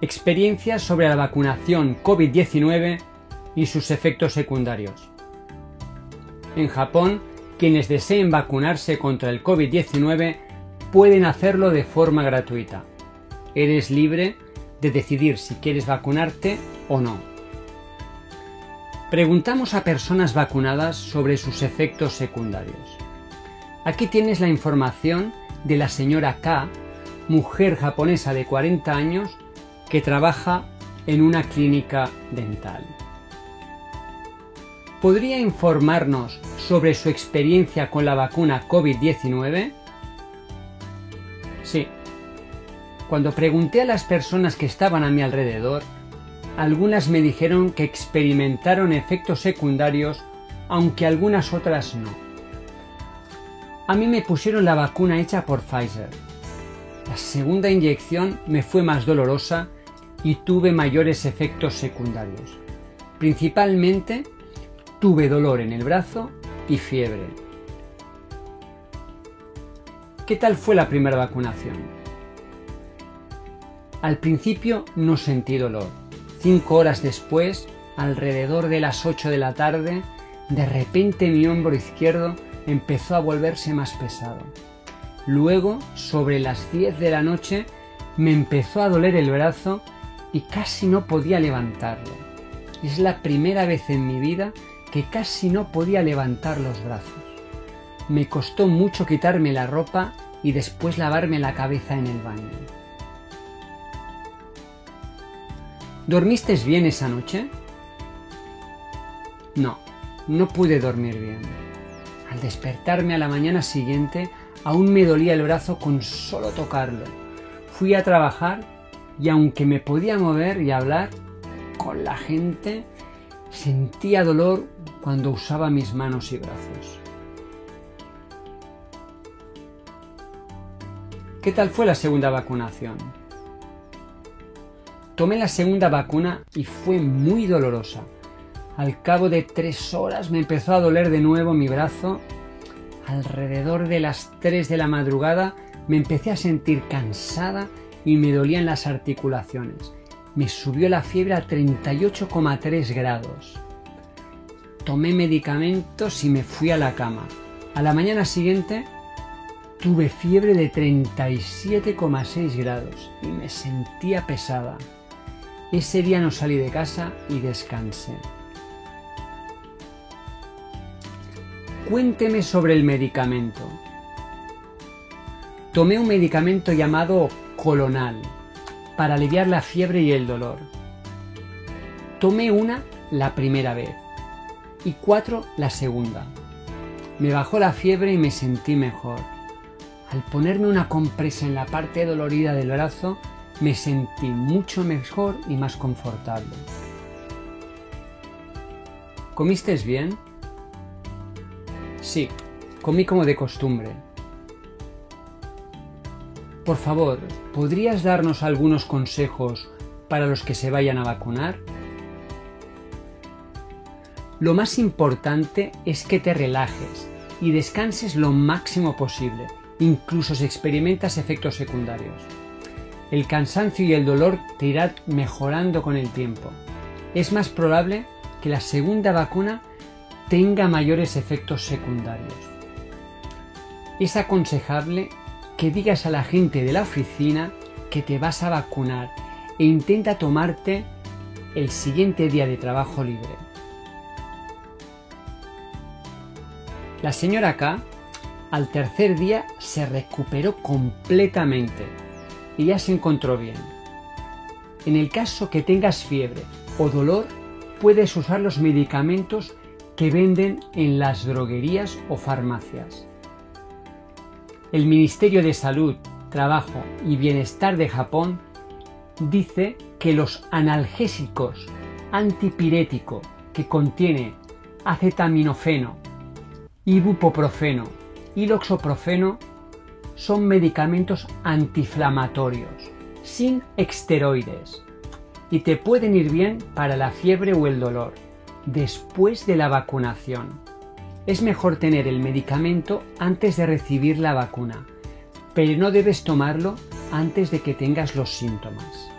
Experiencias sobre la vacunación COVID-19 y sus efectos secundarios. En Japón, quienes deseen vacunarse contra el COVID-19 pueden hacerlo de forma gratuita. Eres libre de decidir si quieres vacunarte o no. Preguntamos a personas vacunadas sobre sus efectos secundarios. Aquí tienes la información de la señora K, mujer japonesa de 40 años que trabaja en una clínica dental. ¿Podría informarnos sobre su experiencia con la vacuna COVID-19? Sí. Cuando pregunté a las personas que estaban a mi alrededor, algunas me dijeron que experimentaron efectos secundarios, aunque algunas otras no. A mí me pusieron la vacuna hecha por Pfizer. La segunda inyección me fue más dolorosa y tuve mayores efectos secundarios. Principalmente tuve dolor en el brazo y fiebre. ¿Qué tal fue la primera vacunación? Al principio no sentí dolor. Cinco horas después, alrededor de las 8 de la tarde, de repente mi hombro izquierdo empezó a volverse más pesado. Luego, sobre las 10 de la noche, me empezó a doler el brazo y casi no podía levantarlo. Es la primera vez en mi vida que casi no podía levantar los brazos. Me costó mucho quitarme la ropa y después lavarme la cabeza en el baño. ¿Dormiste bien esa noche? No, no pude dormir bien. Al despertarme a la mañana siguiente, aún me dolía el brazo con solo tocarlo. Fui a trabajar y aunque me podía mover y hablar con la gente, sentía dolor cuando usaba mis manos y brazos. ¿Qué tal fue la segunda vacunación? Tomé la segunda vacuna y fue muy dolorosa. Al cabo de tres horas me empezó a doler de nuevo mi brazo. Alrededor de las tres de la madrugada me empecé a sentir cansada y me dolían las articulaciones. Me subió la fiebre a 38,3 grados. Tomé medicamentos y me fui a la cama. A la mañana siguiente tuve fiebre de 37,6 grados y me sentía pesada. Ese día no salí de casa y descansé. Cuénteme sobre el medicamento. Tomé un medicamento llamado Colonal para aliviar la fiebre y el dolor. Tomé una la primera vez y cuatro la segunda. Me bajó la fiebre y me sentí mejor. Al ponerme una compresa en la parte dolorida del brazo, me sentí mucho mejor y más confortable. ¿Comiste bien? Sí, comí como de costumbre. Por favor, ¿podrías darnos algunos consejos para los que se vayan a vacunar? Lo más importante es que te relajes y descanses lo máximo posible, incluso si experimentas efectos secundarios. El cansancio y el dolor te irán mejorando con el tiempo. Es más probable que la segunda vacuna tenga mayores efectos secundarios. Es aconsejable que digas a la gente de la oficina que te vas a vacunar e intenta tomarte el siguiente día de trabajo libre. La señora K al tercer día se recuperó completamente y ya se encontró bien. En el caso que tengas fiebre o dolor, puedes usar los medicamentos que venden en las droguerías o farmacias. El Ministerio de Salud, Trabajo y Bienestar de Japón dice que los analgésicos antipirético que contiene acetaminofeno, ibuprofeno y loxoprofeno son medicamentos antiinflamatorios, sin esteroides, y te pueden ir bien para la fiebre o el dolor, después de la vacunación. Es mejor tener el medicamento antes de recibir la vacuna, pero no debes tomarlo antes de que tengas los síntomas.